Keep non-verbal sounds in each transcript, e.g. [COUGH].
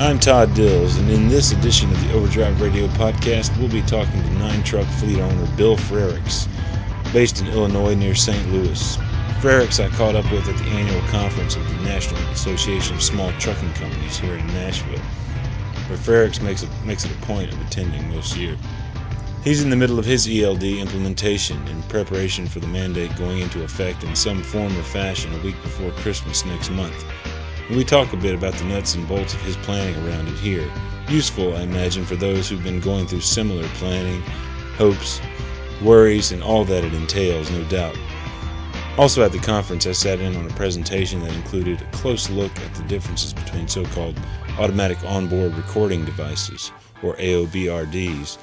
I'm Todd Dills, and in this edition of the Overdrive Radio podcast, we'll be talking to nine truck fleet owner Bill Frerichs, based in Illinois near St. Louis. Frerichs I caught up with at the annual conference of the National Association of Small Trucking Companies here in Nashville, where Frerichs makes, a, makes it a point of attending most year. He's in the middle of his ELD implementation in preparation for the mandate going into effect in some form or fashion a week before Christmas next month. And we talk a bit about the nuts and bolts of his planning around it here. Useful, I imagine, for those who've been going through similar planning, hopes, worries, and all that it entails, no doubt. Also at the conference, I sat in on a presentation that included a close look at the differences between so called automatic onboard recording devices, or AOBRDs,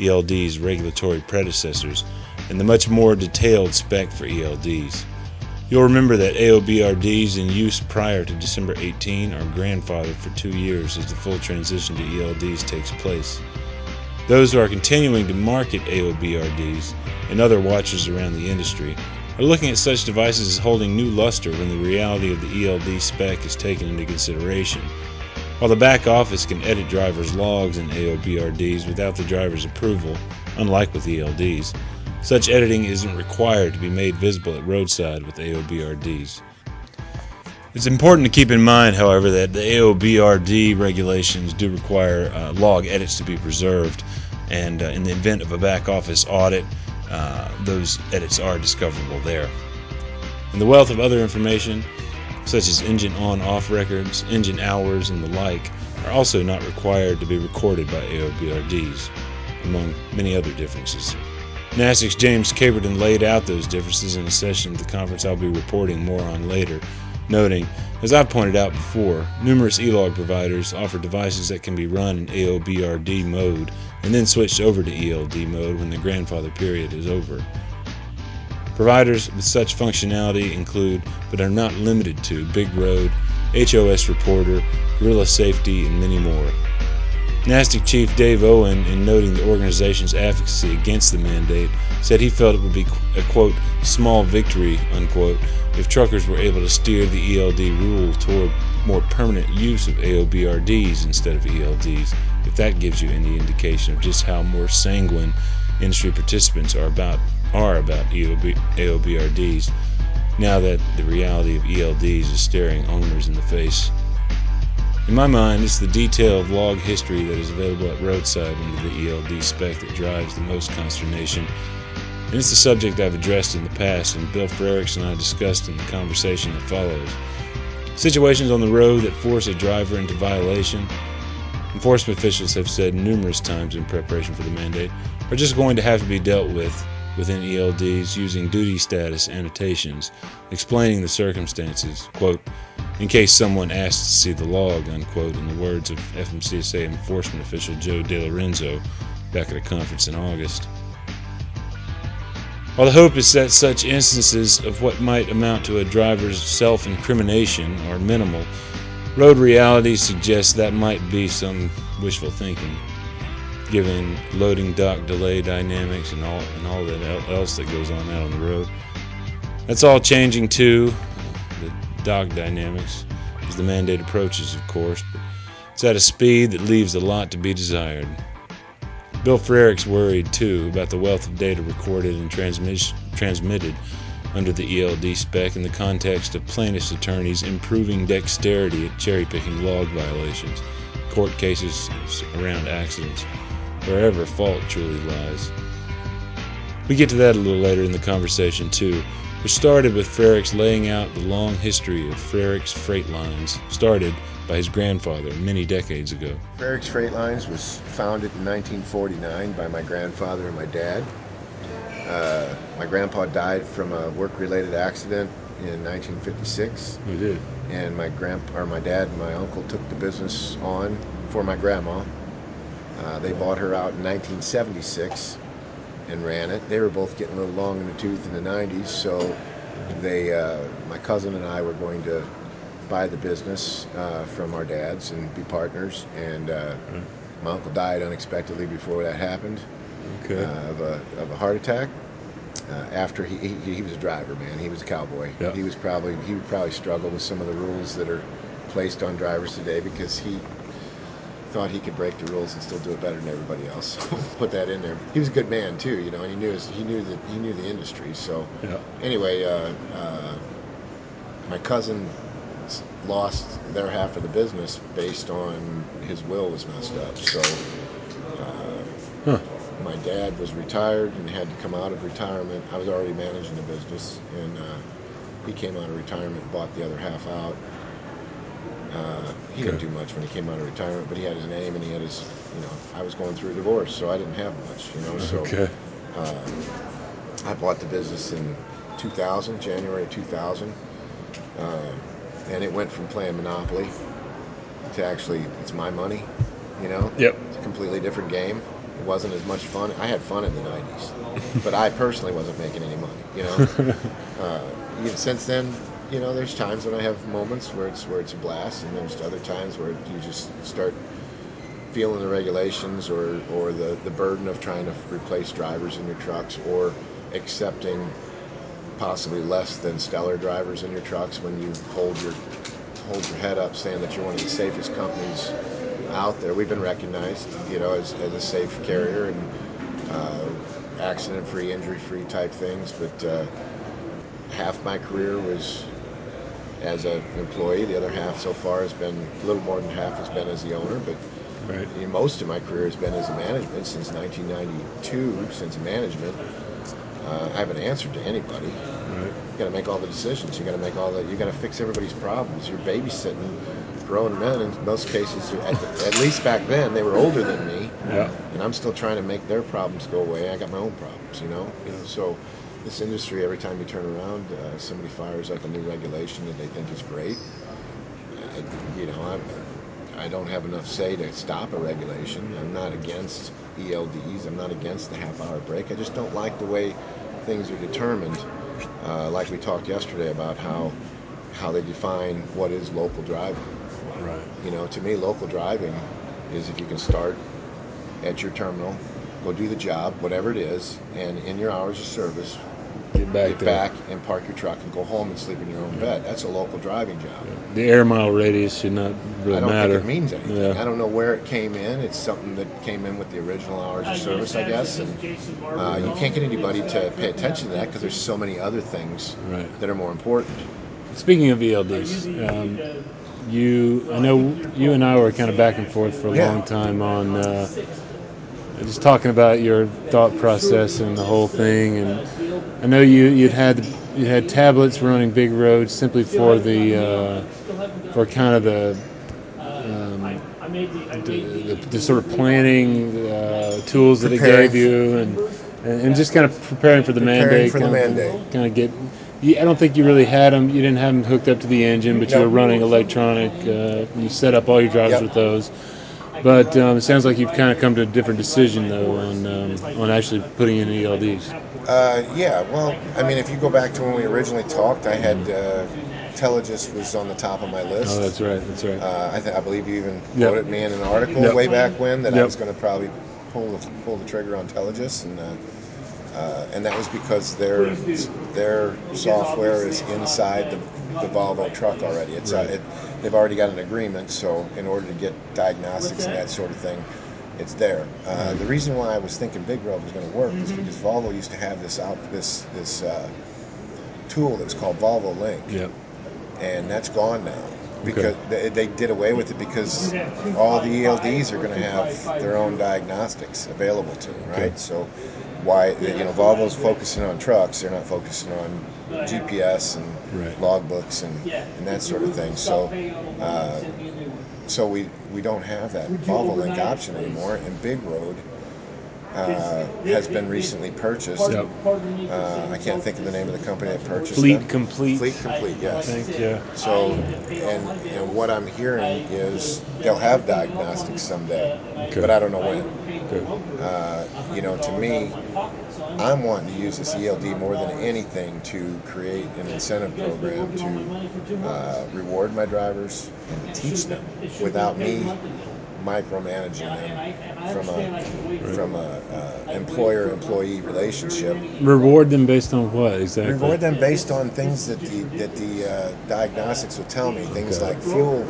ELD's regulatory predecessors, and the much more detailed spec for ELDs. You'll remember that AOBRDs in use prior to December 18 are grandfathered for two years as the full transition to ELDs takes place. Those who are continuing to market AOBRDs and other watches around the industry are looking at such devices as holding new luster when the reality of the ELD spec is taken into consideration while the back office can edit drivers' logs in AOBRDs without the driver's approval, unlike with ELDs, such editing isn't required to be made visible at roadside with AOBRDs. It's important to keep in mind, however, that the AOBRD regulations do require uh, log edits to be preserved, and uh, in the event of a back office audit, uh, those edits are discoverable there. And the wealth of other information such as engine on off records, engine hours, and the like, are also not required to be recorded by AOBRDs, among many other differences. NASTC's James Caperton laid out those differences in a session at the conference I'll be reporting more on later, noting, as I've pointed out before, numerous e-log providers offer devices that can be run in AOBRD mode and then switched over to ELD mode when the grandfather period is over. Providers with such functionality include, but are not limited to, BigRoad, HOS Reporter, Gorilla Safety, and many more. NASTC Chief Dave Owen, in noting the organization's advocacy against the mandate, said he felt it would be a quote small victory unquote if truckers were able to steer the ELD rule toward more permanent use of AOBRDs instead of ELDs, if that gives you any indication of just how more sanguine industry participants are about are about EOB, AOBRDs now that the reality of ELDs is staring owners in the face. In my mind, it's the detail of log history that is available at roadside under the ELD spec that drives the most consternation. And it's the subject I've addressed in the past and Bill Frerichs and I discussed in the conversation that follows. Situations on the road that force a driver into violation, enforcement officials have said numerous times in preparation for the mandate, are just going to have to be dealt with within ELDs using duty status annotations explaining the circumstances, quote, in case someone asks to see the log, unquote, in the words of FMCSA enforcement official Joe DeLorenzo back at a conference in August. While the hope is that such instances of what might amount to a driver's self incrimination are minimal, road reality suggests that might be some wishful thinking given loading dock delay dynamics and all and all that else that goes on out on the road. That's all changing too, the dock dynamics as the mandate approaches, of course, but it's at a speed that leaves a lot to be desired. Bill Frerichs worried too about the wealth of data recorded and transmitted under the ELD spec in the context of plaintiffs' attorneys improving dexterity at cherry picking log violations, court cases around accidents wherever fault truly lies. We get to that a little later in the conversation, too, which started with Frerichs laying out the long history of Frerichs Freight Lines, started by his grandfather many decades ago. Frerichs Freight Lines was founded in 1949 by my grandfather and my dad. Uh, my grandpa died from a work-related accident in 1956. He did. And my grand, or my dad and my uncle took the business on for my grandma, uh, they bought her out in 1976 and ran it. They were both getting a little long in the tooth in the 90s, so they, uh, my cousin and I were going to buy the business uh, from our dads and be partners. And mm. my uncle died unexpectedly before that happened okay. Uh, of, a, of a heart attack. Uh, after he, he, he was a driver, man, he was a cowboy. Yep. He was probably he would probably struggle with some of the rules that are placed on drivers today because he thought he could break the rules and still do it better than everybody else. [LAUGHS] Put that in there. He was a good man too, you know, and he knew his, he knew that he knew the industry. So Yeah. anyway, uh, uh, my cousin lost their half of the business based on his will was messed up. So uh, Huh. my dad was retired and had to come out of retirement. I was already managing the business, and uh, he came out of retirement, bought the other half out. Uh, he didn't do much when he came out of retirement, but he had his name and he had his, you know, I was going through a divorce, so I didn't have much, you know. So Okay. I bought the business in 2000, January 2000, uh, and it went from playing Monopoly to actually it's my money, you know. Yep. It's a completely different game. It wasn't as much fun. I had fun in the 90s, but I personally wasn't making any money, you know. [LAUGHS] uh, since then, you know, there's times when I have moments where it's where it's a blast, and there's other times where you just start feeling the regulations or, or the, the burden of trying to replace drivers in your trucks or accepting possibly less than stellar drivers in your trucks when you hold your hold your head up saying that you're one of the safest companies out there. We've been recognized, you know, as, as a safe carrier and uh, accident-free, injury-free type things. But uh, half my career was as an employee. The other half so far has been a little more than half has been as the owner, but Right. you know, most of my career has been as a management since 1992. Since management, uh, I haven't answered to anybody. Right. You got to make all the decisions. You got to make all the. You got to fix everybody's problems. You're babysitting grown men. In most cases, at, at least back then, they were older than me, Yeah. and I'm still trying to make their problems go away. I got my own problems, you know. You know, so this industry, every time you turn around, uh, somebody fires up a new regulation that they think is great. I, you know, I, I don't have enough say to stop a regulation. I'm not against ELDs. I'm not against the half-hour break. I just don't like the way things are determined. Uh, like we talked yesterday about how how they define what is local driving. Right. You know, to me, local driving is if you can start at your terminal, go do the job, whatever it is, and in your hours of service, Get back get there. back and park your truck and go home and sleep in your own bed. That's a local driving job. The air mile radius should not really I don't matter. think it means anything. Yeah. I don't know where it came in. It's something that came in with the original hours of service, I guess. And uh, you can't get anybody to pay attention to that because there's so many other things Right. that are more important. Speaking of ELDs, um, you I know you and I were kind of back and forth for a Yeah. long time on uh, just talking about your thought process and the whole thing. And I know you you'd had you had tablets running big roads simply for the uh, for kind of the the, the, the sort of planning uh, tools that Preparing. it gave you and, and and just kind of preparing for the Preparing mandate. for the kind of- mandate. Kind of get. I don't think you really had them. You didn't have them hooked up to the engine, but you were running electronic. Uh, you set up all your drivers Yep. with those. But um, it sounds like you've kind of come to a different decision though on um, on actually putting in ELDs. Uh, yeah, well, I mean, if you go back to when we originally talked, I had uh, Telogis was on the top of my list. Oh, that's right. That's right. Uh, I, th- I believe you even Yep. quoted me in an article Yep. way back when that I was going to probably pull the, pull the trigger on Telogis, and uh, uh, and that was because their their software is inside the, the Volvo truck already. It's Right. uh, it, they've already got an agreement, so in order to get diagnostics and that sort of thing, it's there. Uh, the reason why I was thinking BigRoad was going to work is because Volvo used to have this out this this uh, tool that was called Volvo Link yep. and that's gone now because they, they did away with it because all the ELDs are going to have their own diagnostics available to them, right? Okay. So why you know Volvo's focusing on trucks, they're not focusing on GPS and Right. logbooks and, and that sort of thing. So uh, so we we don't have that Volvo Link option anymore, and BigRoad. Uh, has been recently purchased. Yep. Uh, I can't think of the name of the company that purchased Fleet them. Complete. Fleet Complete, yes. think. Yeah. So, and, and what I'm hearing is they'll have diagnostics someday, Okay. but I don't know when. Good. Uh, you know, to me, I'm wanting to use this ELD more than anything to create an incentive program to uh, reward my drivers and teach them without me micromanaging them from a from a uh, employer employee relationship. Reward them based on what exactly? Reward them based on things that the that the uh, diagnostics will tell me. Things Okay. like fuel,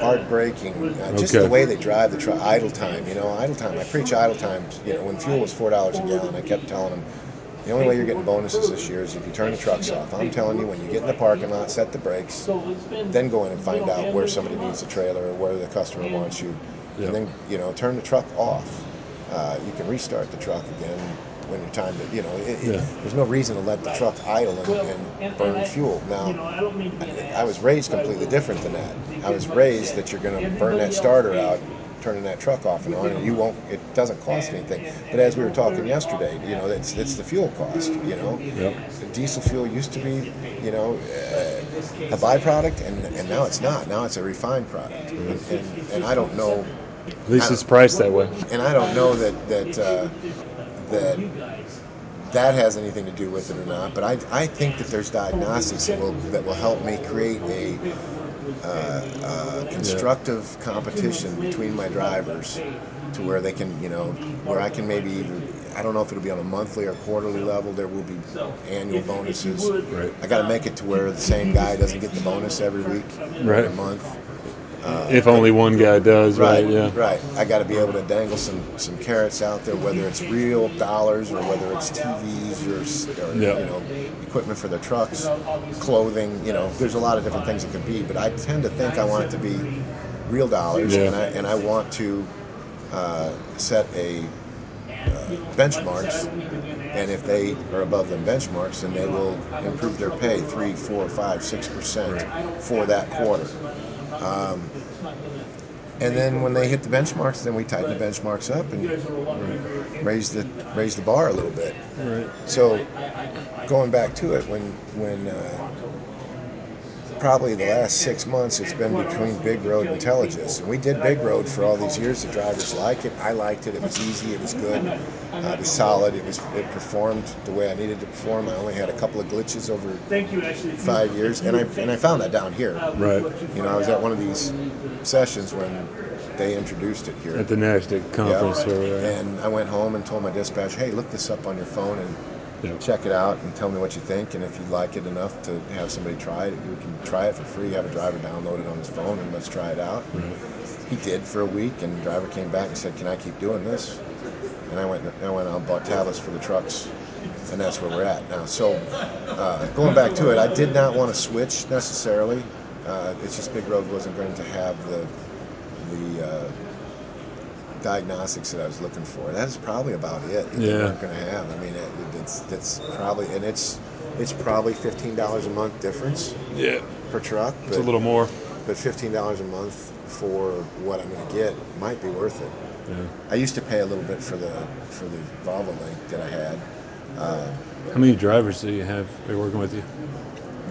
hard braking, uh, just Okay. the way they drive the truck, idle time. You know, idle time. I preach idle time. You know, when fuel was four dollars a gallon, I kept telling them. The only way you're getting bonuses this year is if you turn the trucks off. I'm telling you, when you get in the parking lot, set the brakes, then go in and find out where somebody needs a trailer or where the customer wants you, Yeah. and then you know turn the truck off. Uh, you can restart the truck again when you're time to. You know, it, it- there's no reason to let the truck idle and, and burn fuel. Now, I was raised completely different than that. I was raised that you're going to burn that starter out, turning that truck off and on, and you won't. It doesn't cost anything. But as we were talking yesterday, you know, it's it's the fuel cost. You know, Yep. diesel fuel used to be, you know, uh, a byproduct, and and now it's not. Now it's a refined product, and, and, and I don't know, At least it's priced that way. and I don't know that that uh, that that has anything to do with it or not. But I, I think that there's diagnostics that will that will help me create a uh, uh, constructive competition between my drivers to where they can, you know, where I can maybe either. I don't know if it'll be on a monthly or quarterly level. There will be annual bonuses. Right. I got to make it to where the same guy doesn't get the bonus every week, or Right. a month. If only one guy does, right? Right, yeah. right. I got to be able to dangle some some carrots out there, whether it's real dollars or whether it's TVs or, or Yeah. you know equipment for their trucks, clothing. You know, there's a lot of different things it could be. But I tend to think I want it to be real dollars, Yeah. and I and I want to uh, set a uh, benchmarks. And if they are above them benchmarks, then they will improve their pay three, four, five, six percent for that quarter. Um, And then when they hit the benchmarks, then we tighten the benchmarks up and raise the raise the bar a little bit. Right. So going back to it, when when uh, probably the last six months, it's been between BigRoad and Telogis, and we did BigRoad for all these years. The drivers like it. I liked it. It was easy. It was good. Uh, it was solid. It was it performed the way I needed it to perform. I only had a couple of glitches over Thank you, actually. five years, and I and I found that down here. Right. You know, I was at one of these sessions when they introduced it here. At the NASTC conference Yeah. And I went home and told my dispatch, hey, look this up on your phone and Yeah. check it out and tell me what you think. And if you like it enough to have somebody try it, you can try it for free. Have a driver download it on his phone and let's try it out. Right. He did for a week, and the driver came back and said, can I keep doing this? And I went, I went out and bought tablets for the trucks, and that's where we're at now. So uh, going back to it, I did not want to switch necessarily. Uh, it's just BigRoad wasn't going to have the the uh, diagnostics that I was looking for. That's probably about it that Yeah. weren't going to have. I mean, it, it's that's probably and it's it's probably fifteen dollars a month difference Yeah. per truck. But, It's a little more. but fifteen dollars a month for what I'm going to get might be worth it. Yeah. I used to pay a little bit for the for the Volvo link that I had. Uh, How many drivers do you have working with you?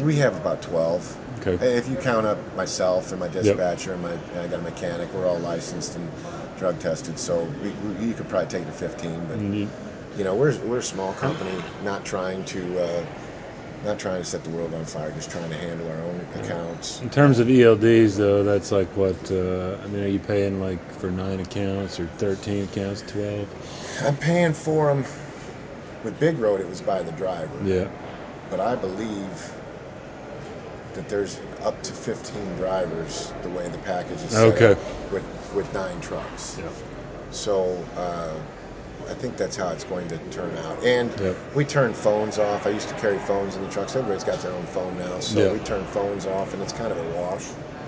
We have about twelve. Okay. If you count up myself and my dispatcher and my and I got a mechanic, we're all licensed and drug tested. So we, we, you could probably take it to fifteen. But And you- you know, we're we're a small company, not trying to uh, not trying to set the world on fire, just trying to handle our own accounts. In terms of ELDs, though, that's like what? Uh, I mean, are you paying like for nine accounts or thirteen accounts, twelve? I'm paying for them. With BigRoad, it was by the driver. Yeah. but I believe that there's up to 15 drivers the way the package is set Okay. up with with nine trucks. Yeah. So uh, I think that's how it's going to turn out. And Yep. we turn phones off. I used to carry phones in the trucks. Everybody's got their own phone now, so Yeah. we turn phones off, and it's kind of a wash.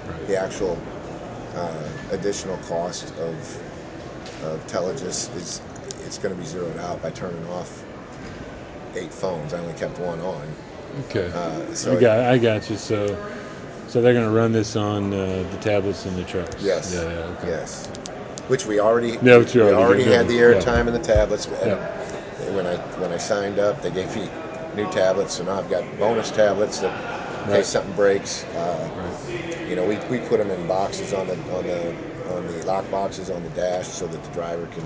Right. The actual uh, additional cost of of is it's going to be zeroed out by turning off eight phones. I only kept one on. Okay. Uh, so I got, I got you. So, so they're going to run this on uh, the tablets and the trucks. Yes. Yeah. Yeah. Okay. Yes. Which we already Yeah, which we already already had the yeah. airtime in the tablets. And Yeah. When I when I signed up, they gave me new tablets, so now I've got bonus tablets that in Right. case something breaks. Uh, Right. you know, we, we put them in boxes on the on the on the lock boxes on the dash so that the driver can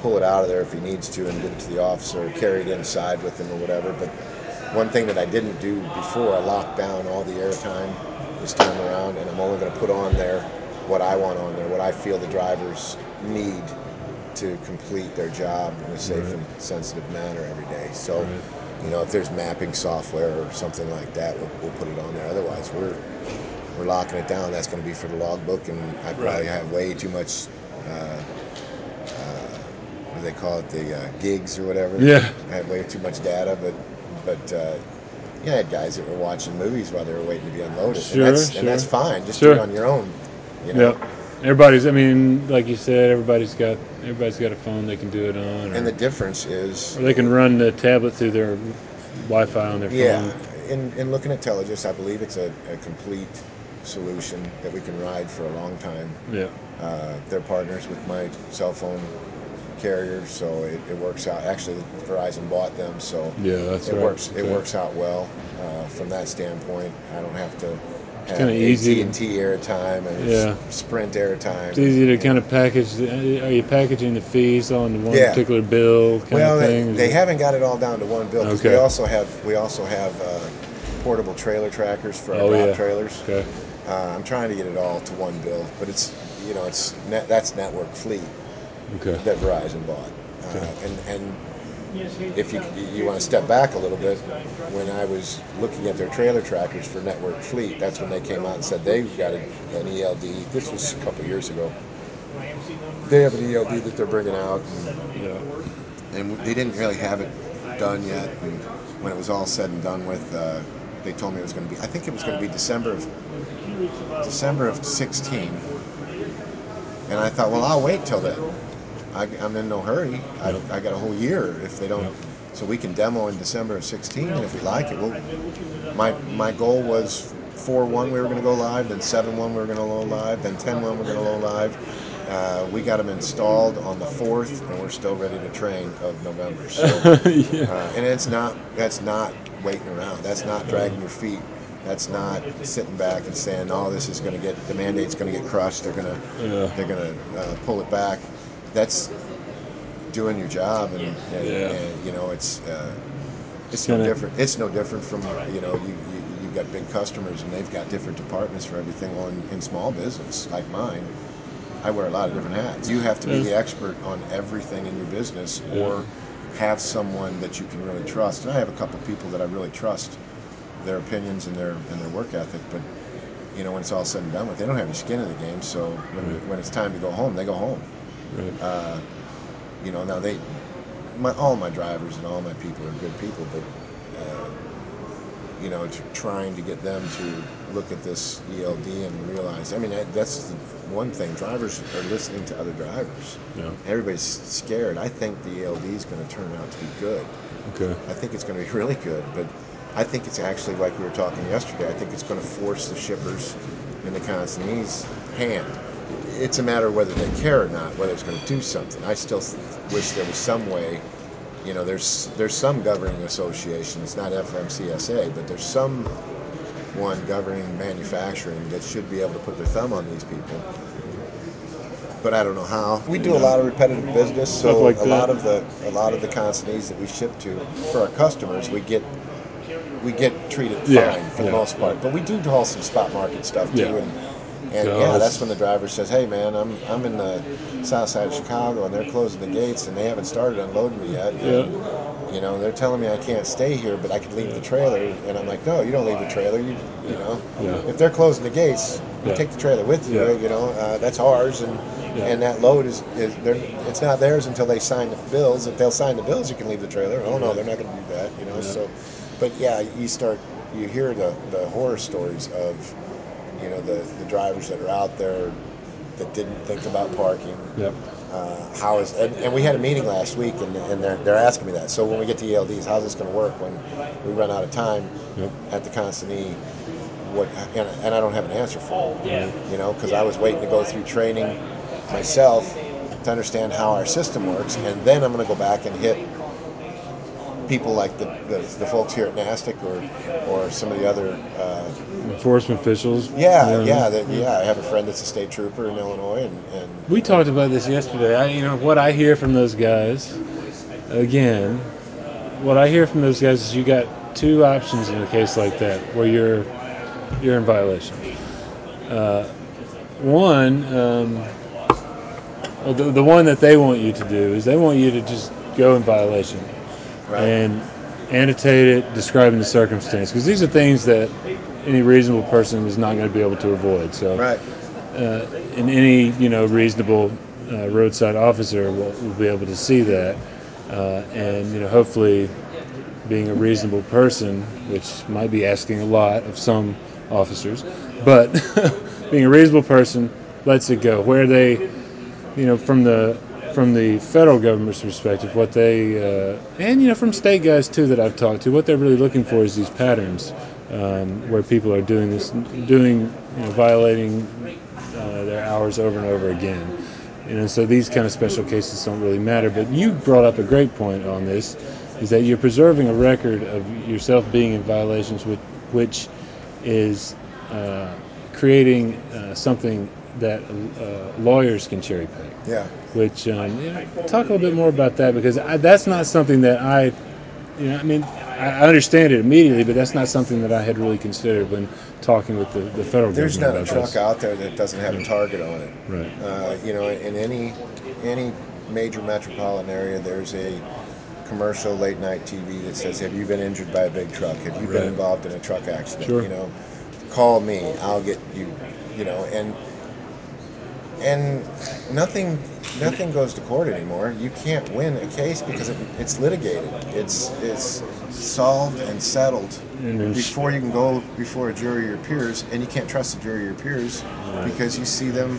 pull it out of there if he needs to and give it to the officer or carry it inside with him or whatever. But one thing that I didn't do before, I locked down all the airtime this time around, and I'm only going to put on there what I want on there, what I feel the drivers need to complete their job in a safe Right. and sensitive manner every day. So, Right. you know, if there's mapping software or something like that, we'll, we'll put it on there. Otherwise, we're we're locking it down. That's going to be for the logbook, and I probably Right. have way too much. Uh, uh, what do they call it? The uh, gigs or whatever. Yeah. I have way too much data, but but yeah, had guys that were watching movies while they were waiting to be unloaded, Sure, and that's sure. and that's fine. Just Sure. do it on your own. You know? Yep. Everybody's. I mean, like you said, everybody's got everybody's got a phone they can do it on, or, And the difference is, or they can run the tablet through their Wi-Fi on their yeah, phone. in, in looking at Telogis, I believe it's a, a complete solution that we can ride for a long time. Yeah. Uh, they're partners with my cell phone carrier, so it, it works out. Actually, Verizon bought them, so Yeah, that's it right. works. It works out well uh, from that standpoint. I don't have to have kinda easy to- AT&T airtime and Yeah. Sprint airtime. It's easy to kind of package. Are you packaging the fees on one Yeah. particular bill kind well, of they, they haven't got it all down to one bill. 'cause Okay. We also have we also have uh, portable trailer trackers for our Oh, yeah. trailers. Okay. Uh, I'm trying to get it all to one bill, but it's you know it's net, that's Networkfleet Okay. that Verizon bought, uh, and and if you you want to step back a little bit, when I was looking at their trailer trackers for Networkfleet, that's when they came out and said they've got a, an ELD. This was a couple years ago. They have an ELD that they're bringing out, and, Yeah. and they didn't really have it done yet. And when it was all said and done with, uh, they told me it was going to be. I think it was going to be December of December of 16. And I thought, well, I'll wait till then. I, I'm in no hurry. I, I got a whole year if they don't. So we can demo in December of 16, and if we like it, we'll. My my goal was 4-1 we were going to go live, then 7-1 we were going to go live, then 10-1 we're going to go live. Uh, we got them installed on the 4th, and we're still ready to train of November. So, [LAUGHS] yeah. uh, and it's not that's not waiting around. That's not dragging your feet. That's not sitting back and saying, "Oh, this is going to get the mandate's going to get crushed. They're going to Yeah. they're going to uh, pull it back." That's doing your job, and, and, Yeah. and, you know it's uh, it's no Kinda- different. It's no different from you know you, you you've got big customers and they've got different departments for everything. Well, in, in small business like mine, I wear a lot of different hats. You have to be Yes. the expert on everything in your business, or have someone that you can really trust. And I have a couple people that I really trust, their opinions and their and their work ethic. But you know, when it's all said and done with, they don't have any skin in the game. So when, Right. when it's time to go home, they go home. Right. Uh, you know, now they, my all my drivers and all my people are good people, but uh, you know, trying to get them to look at this ELD and realize. I mean, that, that's the one thing. Drivers are listening to other drivers. Yeah. Everybody's scared. I think the ELD is going to turn out to be good. Okay. I think it's going to be [LAUGHS] really good, but I think it's actually like we were talking yesterday. I think it's going to force the shippers in the consignees' hand. It's a matter of whether they care or not, whether it's going to do something. I still wish there was some way. You know, there's there's some governing association. It's not FMCSA, but there's some one governing manufacturing that should be able to put their thumb on these people. But I don't know how. We do a lot of repetitive business, so like a lot of the a lot of the consignees that we ship to for our customers, we get we get treated Yeah, fine for yeah, the most part. But we do haul some spot market stuff too, Yeah. and and So yeah, that's when the driver says, "Hey man, I'm I'm in the south side of Chicago, and they're closing the gates, and they haven't started unloading me yet." And, You know, they're telling me I can't stay here, but I can leave the trailer, and I'm like, "No, you don't leave the trailer. You you know, Yeah. if they're closing the gates, you take the trailer with you. You know, uh, that's ours, and and that load is is they're, it's not theirs until they sign the bills. If they'll sign the bills, you can leave the trailer. Oh no, they're not going to do that. You know, so, but yeah, you start you hear the the horror stories of you know the the drivers that are out there that didn't think about parking. Yep. Uh, how is and, and we had a meeting last week and, and they're, they're asking me that. So when we get to ELDs, how's this going to work when we run out of time Yep. at the consignee? What and, and I don't have an answer for it. You know, because I was waiting to go through training myself to understand how our system works, and then I'm going to go back and hit people like the, the, the folks here at NASTC or or some of the other. Uh, Enforcement officials. yeah, you know, yeah, that, yeah. I have a friend that's a state trooper in Illinois, and, and We talked about this yesterday. I, you know, what I hear from those guys, again, what I hear from those guys is you got two options in a case like that where you're you're in violation. Uh, one, um, well, the, the one that they want you to do is they want you to just go in violation Right. and annotate it, describing the circumstance, because these are things that any reasonable person is not going to be able to avoid. So, right. uh, and any you know reasonable uh, roadside officer will, will be able to see that, uh, and you know hopefully, being a reasonable person, which might be asking a lot of some officers, but [LAUGHS] being a reasonable person lets it go. Where they, you know, from the from the federal government's perspective, what they uh, and you know from state guys too that I've talked to, what they're really looking for is these patterns um, where people are doing this, doing you know, violating uh, their hours over and over again. You know, so these kind of special cases don't really matter. But you brought up a great point on this, is that you're preserving a record of yourself being in violations, with, which is uh, creating uh, something that uh, lawyers can cherry pick. Yeah. Which um, you know, talk a little bit more about that because I, that's not something that I, you know, I mean, I understand it immediately, but that's not something that I had really considered when talking with the, the federal There's not government a truck this. out there that doesn't have a target on it. Right. Uh, you know, in any any major metropolitan area, there's a commercial late night TV that says, "Have you been injured by a big truck? Have you Right. been involved in a truck accident? Sure. You know, call me. I'll get you. You know, and and nothing nothing goes to court anymore. You can't win a case because it, it's litigated. It's it's solved and settled And before you can go before a jury or peers, and you can't trust the jury or peers because you see them.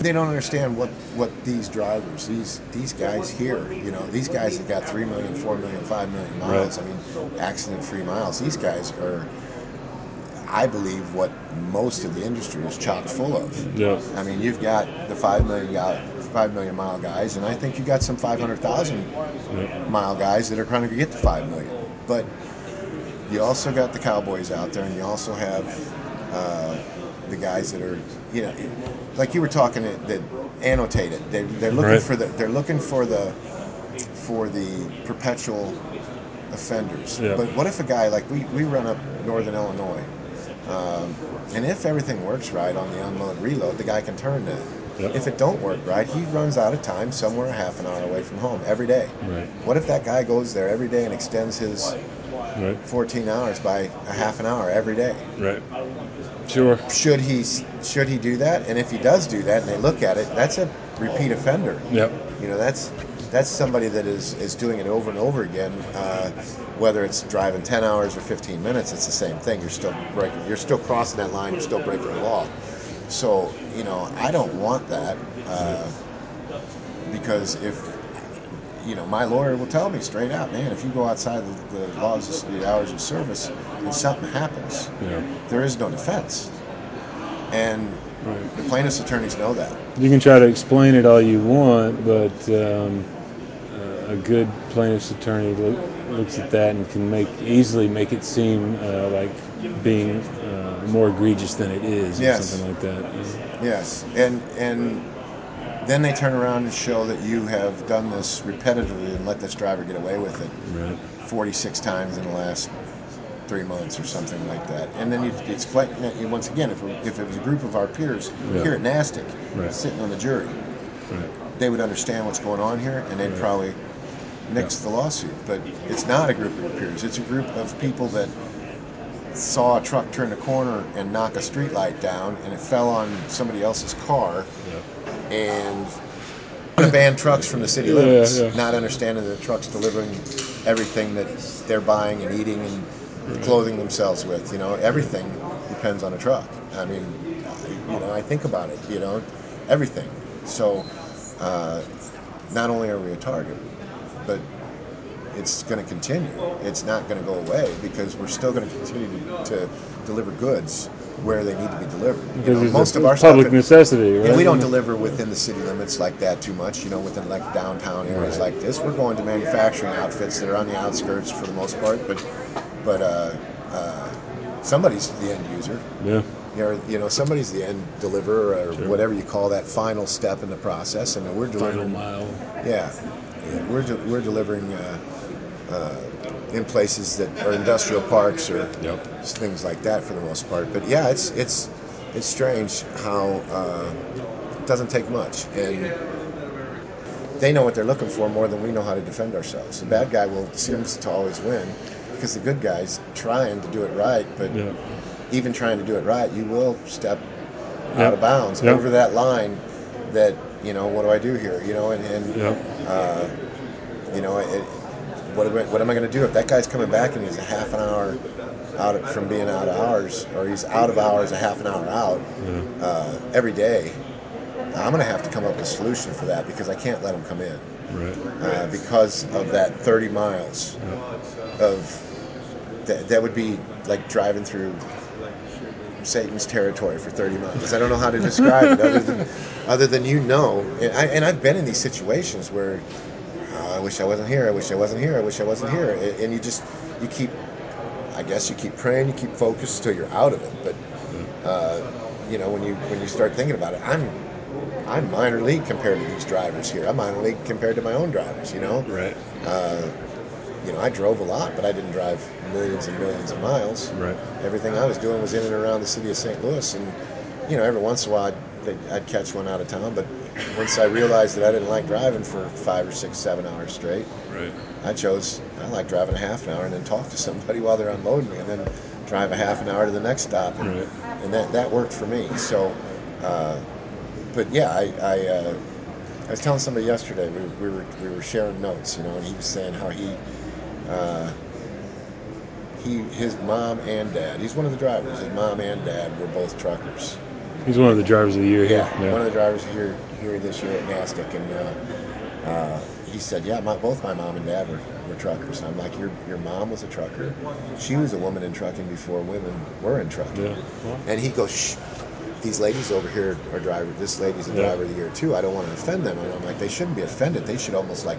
They don't understand what, what these drivers, these these guys here, you know, these guys that got 3 million, 4 million, 5 million miles, Right. I mean, accident free miles. These guys are, I believe, what most of the industry is chock full of. Yeah. I mean, you've got the 5 million, guy, 5 million mile guys, and I think you got some 500,000 mile guys that are trying to get to 5 million. But you also got the cowboys out there, and you also have uh, the guys that are, you know, like you were talking that, that annotate it. They, they're looking Right. for the they're looking for the for the perpetual offenders. Yeah. But what if a guy like we, we run up northern Illinois, um, and if everything works right on the unload reload, the guy can turn that. Yep. If it don't work right, he runs out of time somewhere a half an hour away from home every day. Right. What if that guy goes there every day and extends his Right. 14 hours by a half an hour every day? Right. Sure. Should he should he do that? And if he does do that, and they look at it, that's a repeat offender. Yep. You know, that's that's somebody that is, is doing it over and over again. Uh, whether it's driving 10 hours or 15 minutes, it's the same thing. You're still breaking. You're still crossing that line. You're still breaking the law. So you know, I don't want that uh, because if you know, my lawyer will tell me straight out, man, if you go outside the, the laws, of, the hours of service, and something happens, Yeah. there is no defense. And Right. the plaintiff's attorneys know that. You can try to explain it all you want, but um, a good plaintiff's attorney loo- looks at that and can make easily make it seem uh, like being uh, more egregious than it is, or Yes. something like that. Yes, and and then they turn around and show that you have done this repetitively and let this driver get away with it Right. 46 times in the last three months or something like that. And then you explain once again, if, if it was a group of our peers Yeah. here at NASTC Right. sitting on the jury, Right. they would understand what's going on here and they'd probably nix the lawsuit. But it's not a group of peers. It's a group of people that saw a truck turn a corner and knock a streetlight down and it fell on somebody else's car and to [LAUGHS] ban trucks from the city Yeah, limits, yeah. not understanding that the truck's delivering everything that they're buying and eating and clothing themselves with. You know, everything depends on a truck. I mean, I- you know, I think about it. You know, everything. So, uh, not only are we a target, but it's going to continue. It's not going to go away because we're still going to continue to, to deliver goods where they need to be delivered. You Because know, most a of our public stuff, necessity, right? yeah, we don't deliver within the city limits like that too much, you know, within like downtown areas Right. like this. We're going to manufacturing outfits that are on the outskirts for the most part, but but uh, uh, somebody's the end user. Yeah. You're, you know, somebody's the end deliverer or Sure. whatever you call that final step in the process, and we're Final delivering. mile. Yeah, yeah we're de- we're delivering uh, uh, in places that are industrial parks or Yep. things like that for the most part. But yeah, it's it's it's strange how uh, it doesn't take much, and they know what they're looking for more than we know how to defend ourselves. The bad guy will seems to always win because the good guy's trying to do it right, but Yeah. even trying to do it right, you will step Yep. out of bounds Yep. over that line. That you know, what do I do here? You know, and, and Yeah. you know, it, what, am I, what am I going to do if that guy's coming back and he's a half an hour out of, from being out of hours, or he's out of hours a half an hour out uh, every day? I'm going to have to come up with a solution for that because I can't let him come in Right. uh, because of that 30 miles of that, that would be like driving through Satan's territory for 30 miles. I don't know how to describe it other than other than you know. And, I, and I've been in these situations where "Oh, I wish I wasn't here. I wish I wasn't here. I wish I wasn't here. And, and you just you keep. I guess you keep praying. You keep focused till you're out of it. But uh, you know when you when you start thinking about it, I'm I'm minor league compared to these drivers here. I'm minor league compared to my own drivers. You know Right. You know, I drove a lot, but I didn't drive millions and millions of miles. Right. Everything I was doing was in and around the city of St. Louis, and you know, every once in a while I'd, I'd catch one out of town. But once I realized that I didn't like driving for five or six, seven hours straight, Right. I chose I like driving a half an hour and then talk to somebody while they're unloading me, and then drive a half an hour to the next stop, and, Right. and that that worked for me. So, uh, but yeah, I. I uh, I was telling somebody yesterday we, we were we were sharing notes, you know, and he was saying how he he his mom and dad he's one of the drivers. His mom and dad were both truckers. He's one of the drivers of the year. Here. yeah, one of the drivers here here this year at NASTC and uh, uh, he said yeah my, both my mom and dad were, were truckers. And I'm like your your mom was a trucker? She was a woman in trucking before women were in trucking. Yeah. Well, and he goes Shh, these ladies over here are driver this lady's a Yeah. driver of the year too. I don't want to offend them. And I'm like they shouldn't be offended. They should almost like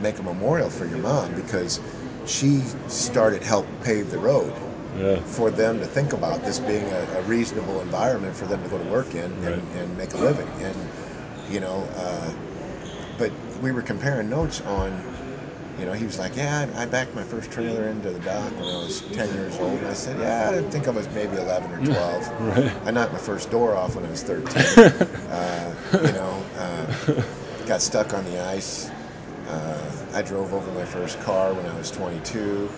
make a memorial for your mom because she started help pave the road yeah. for them to think about this being a, a reasonable environment for them to go to work in Right. and, and make a living. And, you know, uh, but we were comparing notes on, you know, he was like, yeah, I, backed my first trailer into the dock when I was 10 years old. And I said, yeah, I think I was maybe 11 or 12. [LAUGHS] Right. I knocked my first door off when I was 13. [LAUGHS] uh, you know, uh, got stuck on the ice. Uh, I drove over my first car when I was 22.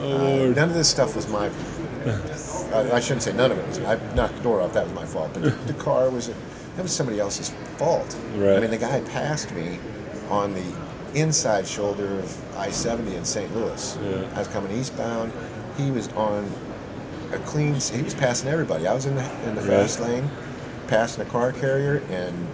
Oh, Uh, none of this stuff was my. I, I shouldn't say none of it was. I knocked the door off. That was my fault. But the, [LAUGHS] the car was. That was somebody else's fault. Right. I mean, the guy passed me on the inside shoulder of I-70 in St. Louis. Yeah. I was coming eastbound. He was on a clean. He was passing everybody. I was in the in the Right. fast lane, passing a car carrier, and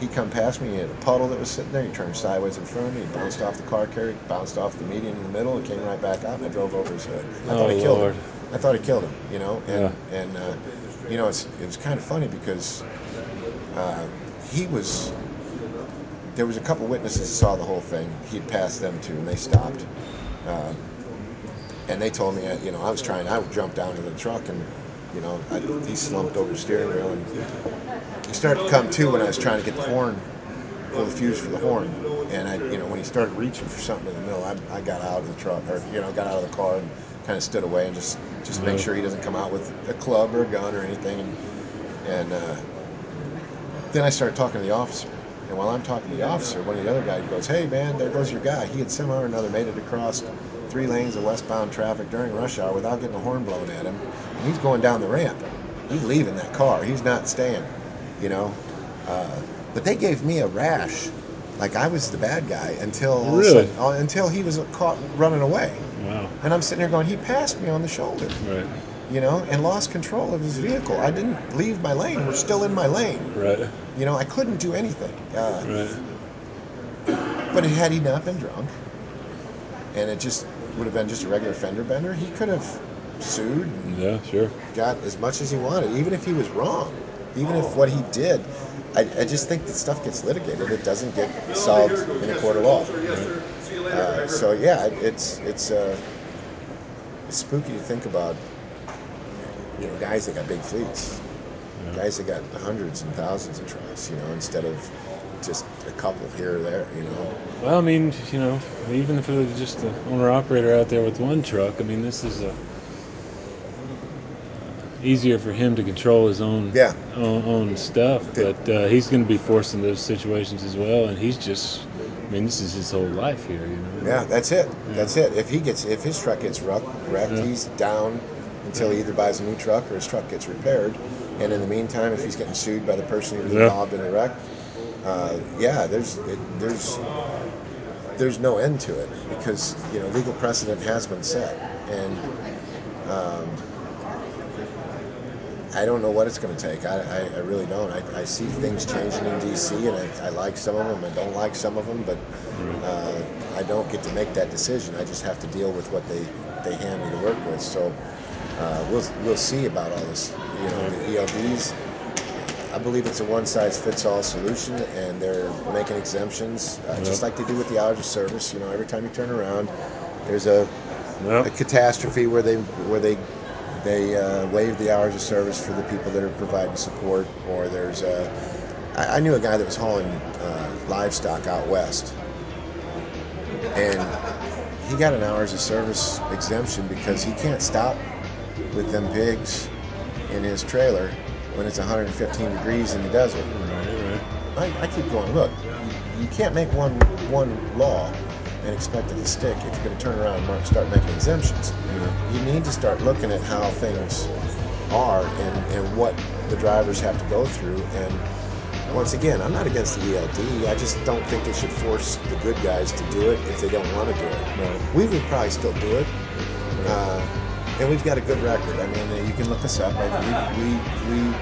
he come past me. He had a puddle that was sitting there. He turned sideways in front of me. He bounced off the car carrier, bounced off the median in the middle, and came right back out. And I drove over his hood. I Oh, thought he killed Lord. him. I thought he killed him. You know, and Yeah. and uh, you know, it's it was kind of funny because uh, he was. There was a couple witnesses that saw the whole thing. He had passed them too, and they stopped. Uh, and they told me, uh, you know, I was trying. I jumped down to the truck, and you know, I, he slumped over the steering wheel, and he started to come to when I was trying to get the horn, pull the fuse for the horn. And I, you know, when he started reaching for something in the middle, I, I got out of the truck, or you know, got out of the car and kind of stood away and just just make sure he doesn't come out with a club or a gun or anything. And and uh, then I started talking to the officer. And while I'm talking to the officer, one of the other guys goes, "Hey man, there goes your guy. He had somehow or another made it across three lanes of westbound traffic during rush hour without getting a horn blown at him, and he's going down the ramp. He's leaving that car. He's not staying, you know." Uh, but they gave me a rash, like I was the bad guy until a Really? sudden- uh, until he was caught running away. Wow. And I'm sitting there going, "He passed me on the shoulder." Right. You know, and lost control of his vehicle. I didn't leave my lane. We're still in my lane. Right. You know, I couldn't do anything. Uh, Right. but had he not been drunk, and it just would have been just a regular fender bender, he could have sued and Yeah. Sure. got as much as he wanted, even if he was wrong. Even if what he did, I, I just think that stuff gets litigated. It doesn't get solved in a court of law. Uh, so yeah, it's it's uh, it's spooky to think about. You know, guys that got big fleets, guys that got hundreds and thousands of trucks. You know, instead of just a couple here or there. You know, Well, I mean, you know, even if it was just the owner operator out there with one truck, I mean, this is a easier for him to control his own Yeah. own, own stuff. But uh, he's going to be forced in those situations as well, and he's just. I mean, this is his whole life here, you know. Yeah, that's it. That's it. If he gets, if his truck gets wrecked, wrecked Yeah. he's down until he either buys a new truck or his truck gets repaired. And in the meantime, if he's getting sued by the person who was Yeah. involved in the wreck, uh, yeah, there's it, there's there's no end to it because you know legal precedent has been set, and um, I don't know what it's going to take. I, I, I really don't. I, I see things changing in DC, and I, I like some of them. I don't like some of them, but uh, I don't get to make that decision. I just have to deal with what they, they hand me to work with. So uh, we'll we'll see about all this. You know, the ELDs. I believe it's a one size fits all solution, and they're making exemptions, uh, just like they do with the hours of service. You know, every time you turn around, there's a Yep. a catastrophe where they where they they uh, waive the hours of service for the people that are providing support, or there's a. I, I knew a guy that was hauling uh, livestock out west, and he got an hours of service exemption because he can't stop with them pigs in his trailer when it's 115 degrees in the desert. Right, right. I, I keep going. Look, you, you can't make one one law and expect it to stick if you're going to turn around and start making exemptions. You need to start looking at how things are and, and what the drivers have to go through. And once again, I'm not against the ELD. I just don't think they should force the good guys to do it if they don't want to do it. We would probably still do it. Uh, and we've got a good record. I mean, you can look us up. We, we, we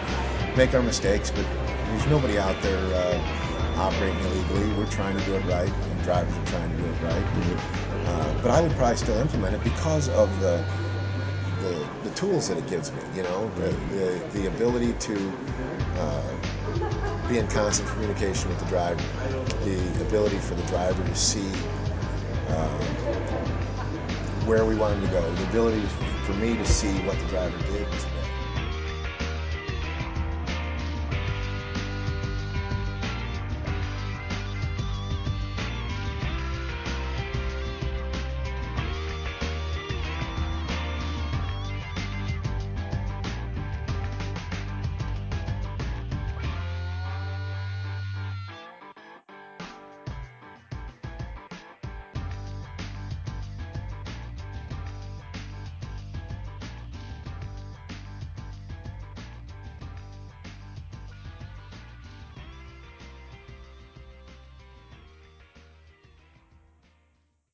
make our mistakes, but there's nobody out there uh, operating illegally. We're trying to do it right, and drivers are trying to do it right. Uh, but I would probably still implement it because of the the, the tools that it gives me. You know, the the, the ability to uh, be in constant communication with the driver, the ability for the driver to see uh, where we want him to go, the ability for me to see what the driver did today.